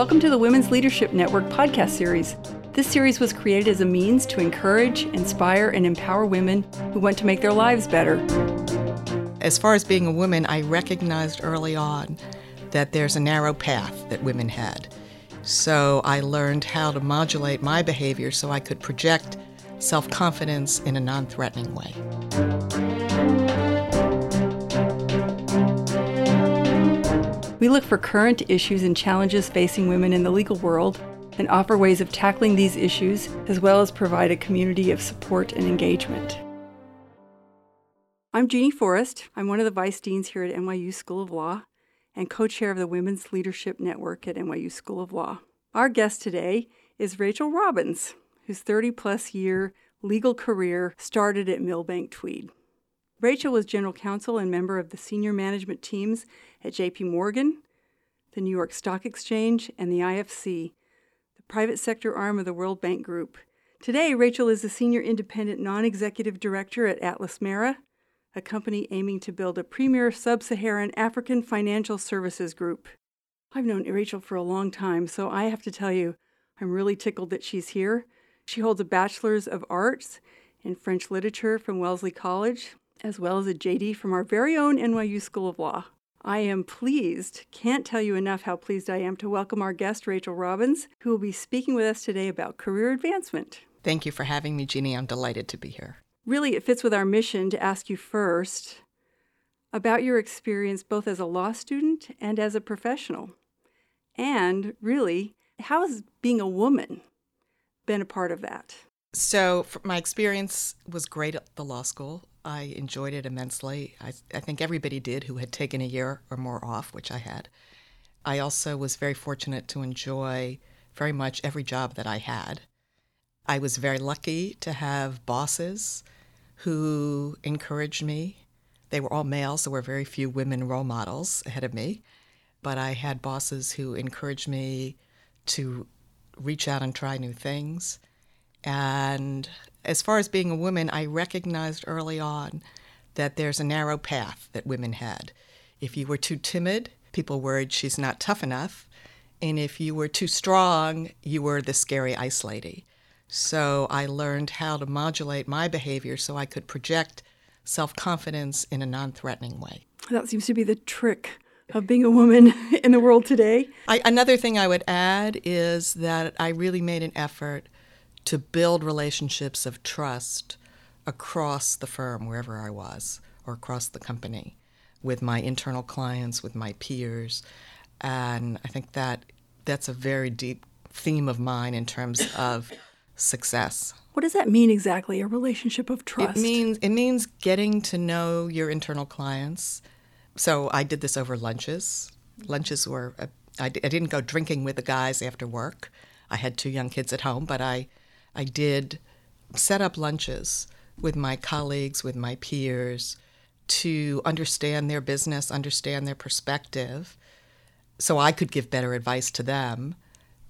Welcome to the Women's Leadership Network podcast series. This series was created as a means to encourage, inspire, and empower women who want to make their lives better. As far as being a woman, I recognized early on that there's a narrow path that women had. So I learned how to modulate my behavior so I could project self confidence in a non threatening way. We look for current issues and challenges facing women in the legal world and offer ways of tackling these issues, as well as provide a community of support and engagement. I'm Jeannie Forrest. I'm one of the vice deans here at NYU School of Law and co chair of the Women's Leadership Network at NYU School of Law. Our guest today is Rachel Robbins, whose 30 plus year legal career started at Milbank Tweed. Rachel was general counsel and member of the senior management teams at JP Morgan, the New York Stock Exchange, and the IFC, the private sector arm of the World Bank Group. Today, Rachel is a senior independent non executive director at Atlas Mara, a company aiming to build a premier sub Saharan African financial services group. I've known Rachel for a long time, so I have to tell you, I'm really tickled that she's here. She holds a Bachelor's of Arts in French Literature from Wellesley College as well as a JD from our very own NYU School of Law. I am pleased, can't tell you enough how pleased I am to welcome our guest, Rachel Robbins, who will be speaking with us today about career advancement. Thank you for having me, Jeannie. I'm delighted to be here. Really, it fits with our mission to ask you first about your experience both as a law student and as a professional. And really, how has being a woman been a part of that? So, my experience was great at the law school. I enjoyed it immensely. I, I think everybody did who had taken a year or more off, which I had. I also was very fortunate to enjoy very much every job that I had. I was very lucky to have bosses who encouraged me. They were all males, there were very few women role models ahead of me. But I had bosses who encouraged me to reach out and try new things. And as far as being a woman, I recognized early on that there's a narrow path that women had. If you were too timid, people worried she's not tough enough. And if you were too strong, you were the scary ice lady. So I learned how to modulate my behavior so I could project self confidence in a non threatening way. That seems to be the trick of being a woman in the world today. I, another thing I would add is that I really made an effort to build relationships of trust across the firm, wherever I was, or across the company, with my internal clients, with my peers. And I think that that's a very deep theme of mine in terms of success. What does that mean exactly? A relationship of trust? It means it means getting to know your internal clients. So I did this over lunches. Lunches were I, I didn't go drinking with the guys after work. I had two young kids at home, but I I did set up lunches with my colleagues, with my peers, to understand their business, understand their perspective, so I could give better advice to them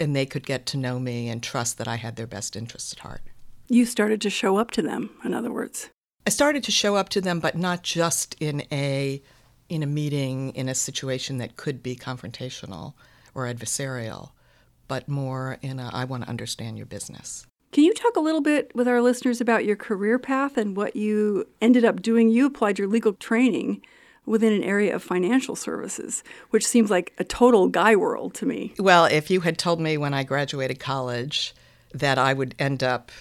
and they could get to know me and trust that I had their best interests at heart. You started to show up to them, in other words. I started to show up to them, but not just in a in a meeting in a situation that could be confrontational or adversarial, but more in a I want to understand your business. Can you talk a little bit with our listeners about your career path and what you ended up doing? You applied your legal training within an area of financial services, which seems like a total guy world to me. Well, if you had told me when I graduated college that I would end up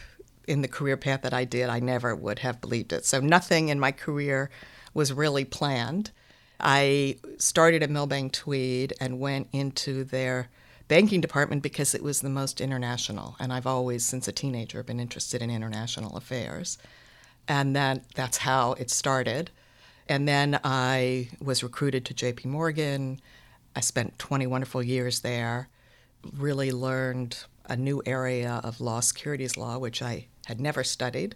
in the career path that I did, I never would have believed it. So nothing in my career was really planned. I started at Milbank Tweed and went into their banking department because it was the most international. And I've always, since a teenager, been interested in international affairs. And then that's how it started. And then I was recruited to JP Morgan. I spent 20 wonderful years there, really learned a new area of law, securities law, which I had never studied,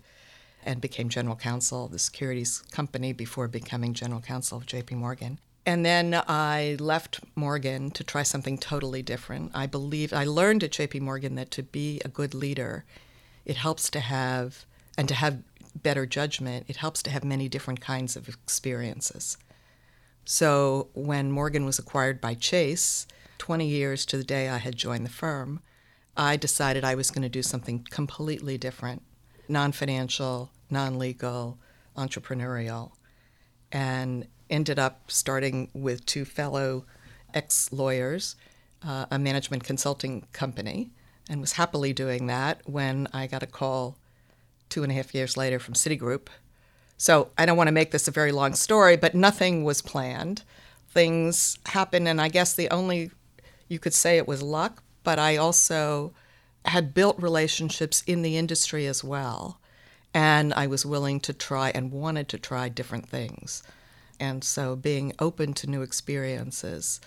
and became general counsel of the securities company before becoming general counsel of JP Morgan. And then I left Morgan to try something totally different. I believe I learned at JP Morgan that to be a good leader, it helps to have and to have better judgment, it helps to have many different kinds of experiences. So when Morgan was acquired by Chase 20 years to the day I had joined the firm, I decided I was going to do something completely different non financial, non legal, entrepreneurial, and ended up starting with two fellow ex lawyers, uh, a management consulting company, and was happily doing that when I got a call two and a half years later from Citigroup. So I don't want to make this a very long story, but nothing was planned. Things happened, and I guess the only you could say it was luck, but I also had built relationships in the industry as well. And I was willing to try and wanted to try different things. And so being open to new experiences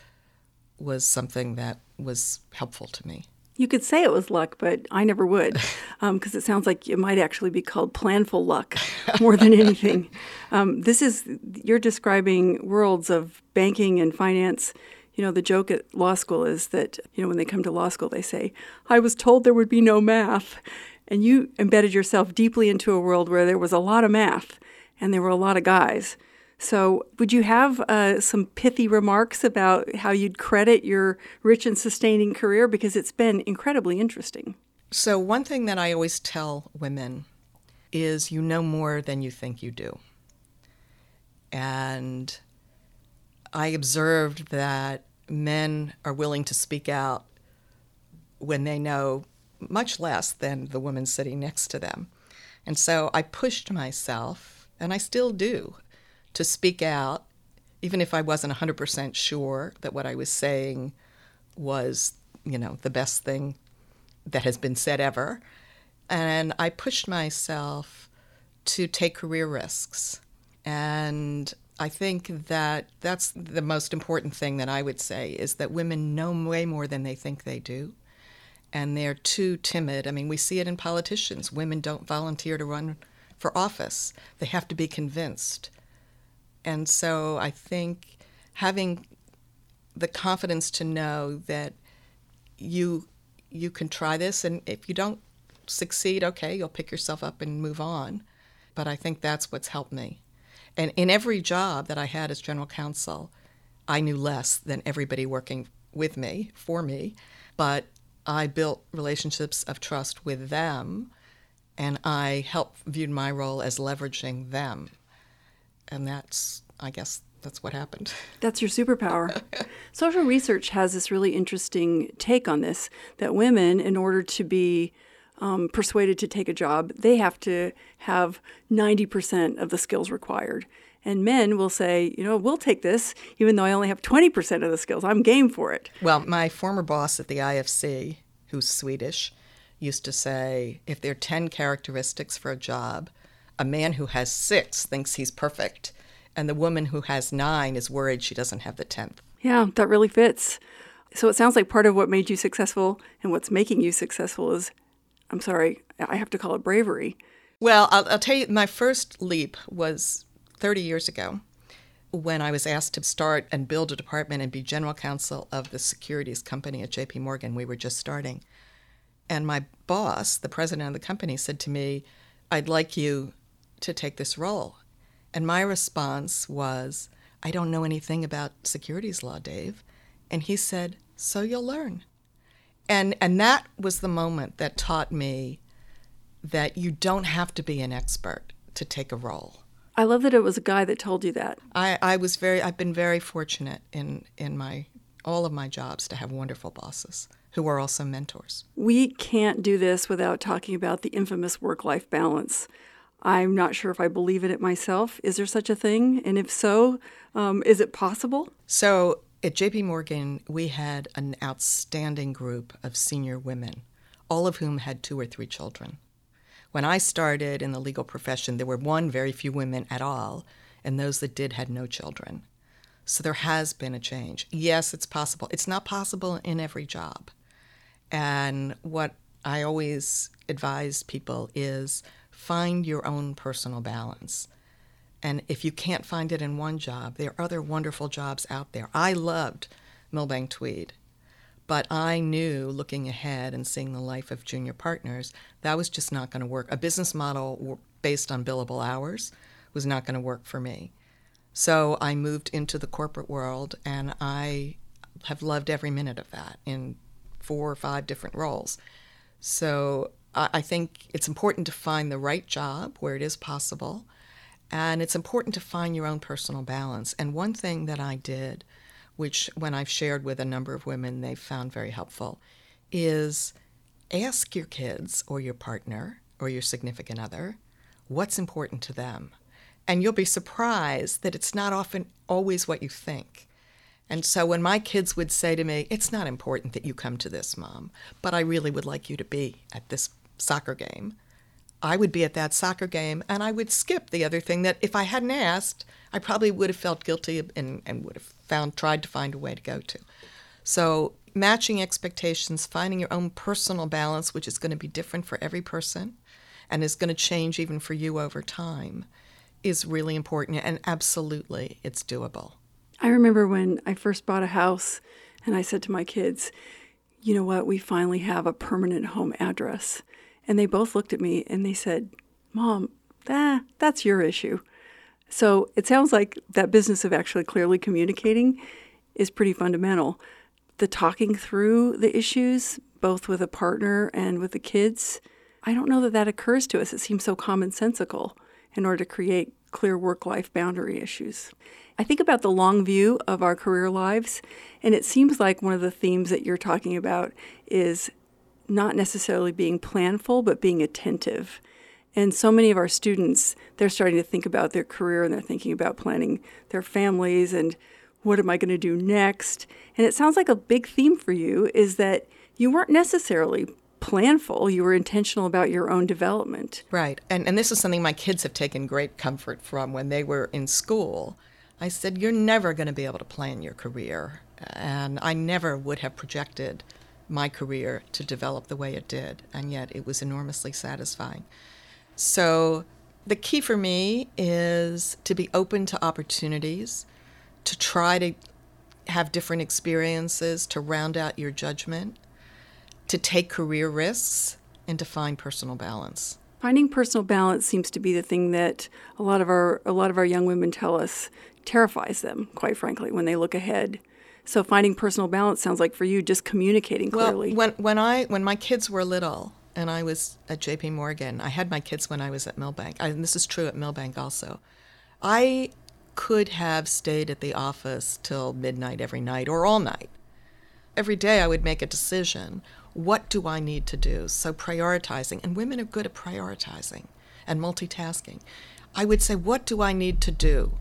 was something that was helpful to me. You could say it was luck, but I never would, because um, it sounds like it might actually be called planful luck more than anything. Um, this is, you're describing worlds of banking and finance. You know, the joke at law school is that, you know, when they come to law school, they say, I was told there would be no math. And you embedded yourself deeply into a world where there was a lot of math and there were a lot of guys. So, would you have uh, some pithy remarks about how you'd credit your rich and sustaining career? Because it's been incredibly interesting. So, one thing that I always tell women is you know more than you think you do. And I observed that men are willing to speak out when they know much less than the woman sitting next to them. And so I pushed myself, and I still do, to speak out, even if I wasn't 100% sure that what I was saying was, you know, the best thing that has been said ever. And I pushed myself to take career risks. And I think that that's the most important thing that I would say is that women know way more than they think they do. And they're too timid. I mean, we see it in politicians. Women don't volunteer to run for office, they have to be convinced. And so I think having the confidence to know that you you can try this and if you don't succeed, okay, you'll pick yourself up and move on. But I think that's what's helped me. And in every job that I had as general counsel, I knew less than everybody working with me, for me, but I built relationships of trust with them and I helped viewed my role as leveraging them and that's I guess that's what happened. That's your superpower. Social research has this really interesting take on this that women, in order to be um, persuaded to take a job, they have to have 90% of the skills required. And men will say, you know, we'll take this, even though I only have 20% of the skills. I'm game for it. Well, my former boss at the IFC, who's Swedish, used to say if there are 10 characteristics for a job, a man who has six thinks he's perfect, and the woman who has nine is worried she doesn't have the tenth. Yeah, that really fits. So it sounds like part of what made you successful and what's making you successful is, I'm sorry, I have to call it bravery. Well, I'll, I'll tell you, my first leap was 30 years ago when I was asked to start and build a department and be general counsel of the securities company at JP Morgan. We were just starting. And my boss, the president of the company, said to me, I'd like you to take this role. And my response was, I don't know anything about securities law, Dave. And he said, So you'll learn. And, and that was the moment that taught me that you don't have to be an expert to take a role. I love that it was a guy that told you that. I, I was very I've been very fortunate in, in my all of my jobs to have wonderful bosses who are also mentors. We can't do this without talking about the infamous work life balance. I'm not sure if I believe in it myself. Is there such a thing? And if so, um, is it possible? So at JP Morgan, we had an outstanding group of senior women, all of whom had two or three children. When I started in the legal profession, there were one, very few women at all, and those that did had no children. So there has been a change. Yes, it's possible. It's not possible in every job. And what I always advise people is find your own personal balance. And if you can't find it in one job, there are other wonderful jobs out there. I loved Milbank Tweed, but I knew looking ahead and seeing the life of junior partners, that was just not going to work. A business model based on billable hours was not going to work for me. So I moved into the corporate world and I have loved every minute of that in four or five different roles. So I think it's important to find the right job where it is possible. And it's important to find your own personal balance. And one thing that I did, which when I've shared with a number of women, they've found very helpful, is ask your kids or your partner or your significant other what's important to them. And you'll be surprised that it's not often always what you think. And so when my kids would say to me, It's not important that you come to this, mom, but I really would like you to be at this soccer game, I would be at that soccer game and I would skip the other thing that if I hadn't asked, I probably would have felt guilty and, and would have found tried to find a way to go to. So matching expectations, finding your own personal balance, which is going to be different for every person and is going to change even for you over time, is really important. And absolutely, it's doable. I remember when I first bought a house and I said to my kids, you know what, we finally have a permanent home address. And they both looked at me and they said, Mom, that, that's your issue. So it sounds like that business of actually clearly communicating is pretty fundamental the talking through the issues, both with a partner and with the kids, I don't know that that occurs to us. It seems so commonsensical in order to create clear work life boundary issues. I think about the long view of our career lives, and it seems like one of the themes that you're talking about is not necessarily being planful, but being attentive. And so many of our students, they're starting to think about their career and they're thinking about planning their families and what am I going to do next? And it sounds like a big theme for you is that you weren't necessarily planful, you were intentional about your own development. Right. And, and this is something my kids have taken great comfort from when they were in school. I said, You're never going to be able to plan your career. And I never would have projected my career to develop the way it did. And yet it was enormously satisfying. So the key for me is to be open to opportunities to try to have different experiences to round out your judgment, to take career risks, and to find personal balance. Finding personal balance seems to be the thing that a lot of our a lot of our young women tell us terrifies them, quite frankly, when they look ahead. So finding personal balance sounds like for you just communicating clearly. Well, when when I when my kids were little and I was at J.P. Morgan, I had my kids when I was at Milbank, I, and this is true at Milbank also. I could have stayed at the office till midnight every night or all night. Every day I would make a decision. What do I need to do? So prioritizing, and women are good at prioritizing and multitasking. I would say, what do I need to do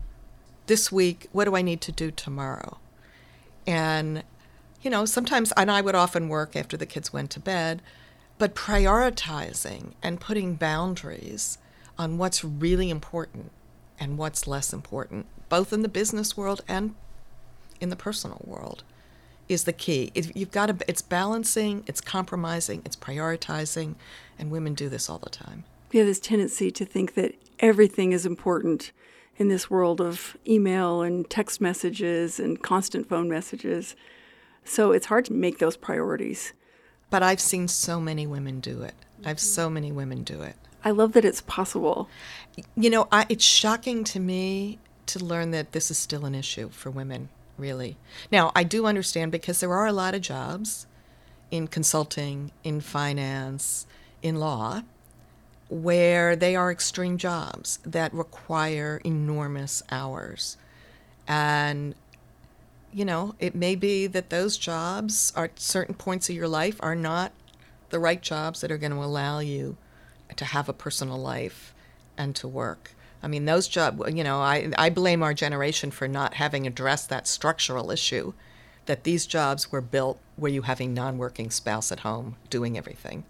this week? What do I need to do tomorrow? And, you know, sometimes, and I would often work after the kids went to bed, but prioritizing and putting boundaries on what's really important and what's less important, both in the business world and in the personal world, is the key. You've got to. It's balancing. It's compromising. It's prioritizing, and women do this all the time. We have this tendency to think that everything is important in this world of email and text messages and constant phone messages. So it's hard to make those priorities. But I've seen so many women do it. I've so many women do it. I love that it's possible. You know, I, it's shocking to me to learn that this is still an issue for women, really. Now, I do understand because there are a lot of jobs in consulting, in finance, in law, where they are extreme jobs that require enormous hours. And, you know, it may be that those jobs at certain points of your life are not the right jobs that are going to allow you to have a personal life and to work. I mean, those jobs, you know, I, I blame our generation for not having addressed that structural issue that these jobs were built where you have a non working spouse at home doing everything.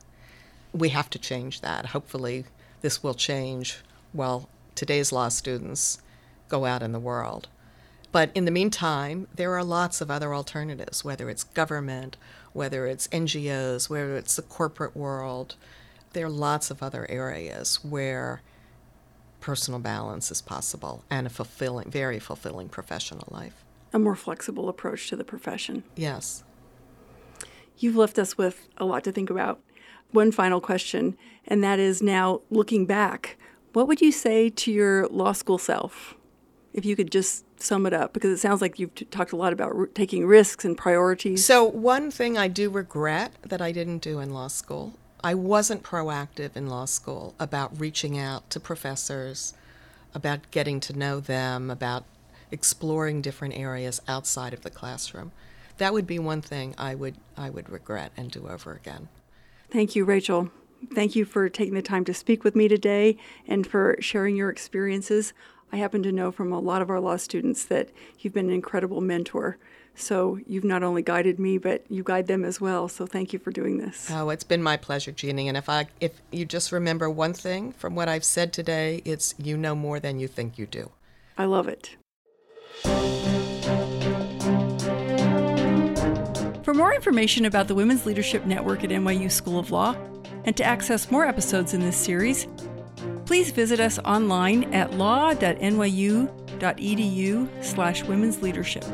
We have to change that. Hopefully, this will change while today's law students go out in the world. But in the meantime, there are lots of other alternatives, whether it's government, whether it's NGOs, whether it's the corporate world, there are lots of other areas where personal balance is possible and a fulfilling, very fulfilling professional life. A more flexible approach to the profession. Yes. You've left us with a lot to think about. One final question, and that is now looking back, what would you say to your law school self if you could just sum it up? Because it sounds like you've t- talked a lot about r- taking risks and priorities. So, one thing I do regret that I didn't do in law school, I wasn't proactive in law school about reaching out to professors, about getting to know them, about exploring different areas outside of the classroom. That would be one thing I would I would regret and do over again. Thank you, Rachel. Thank you for taking the time to speak with me today and for sharing your experiences. I happen to know from a lot of our law students that you've been an incredible mentor. So you've not only guided me, but you guide them as well. So thank you for doing this. Oh, it's been my pleasure, Jeannie. And if I if you just remember one thing from what I've said today, it's you know more than you think you do. I love it. More information about the Women's Leadership Network at NYU School of Law, and to access more episodes in this series, please visit us online at law.nyu.edu slash women's leadership.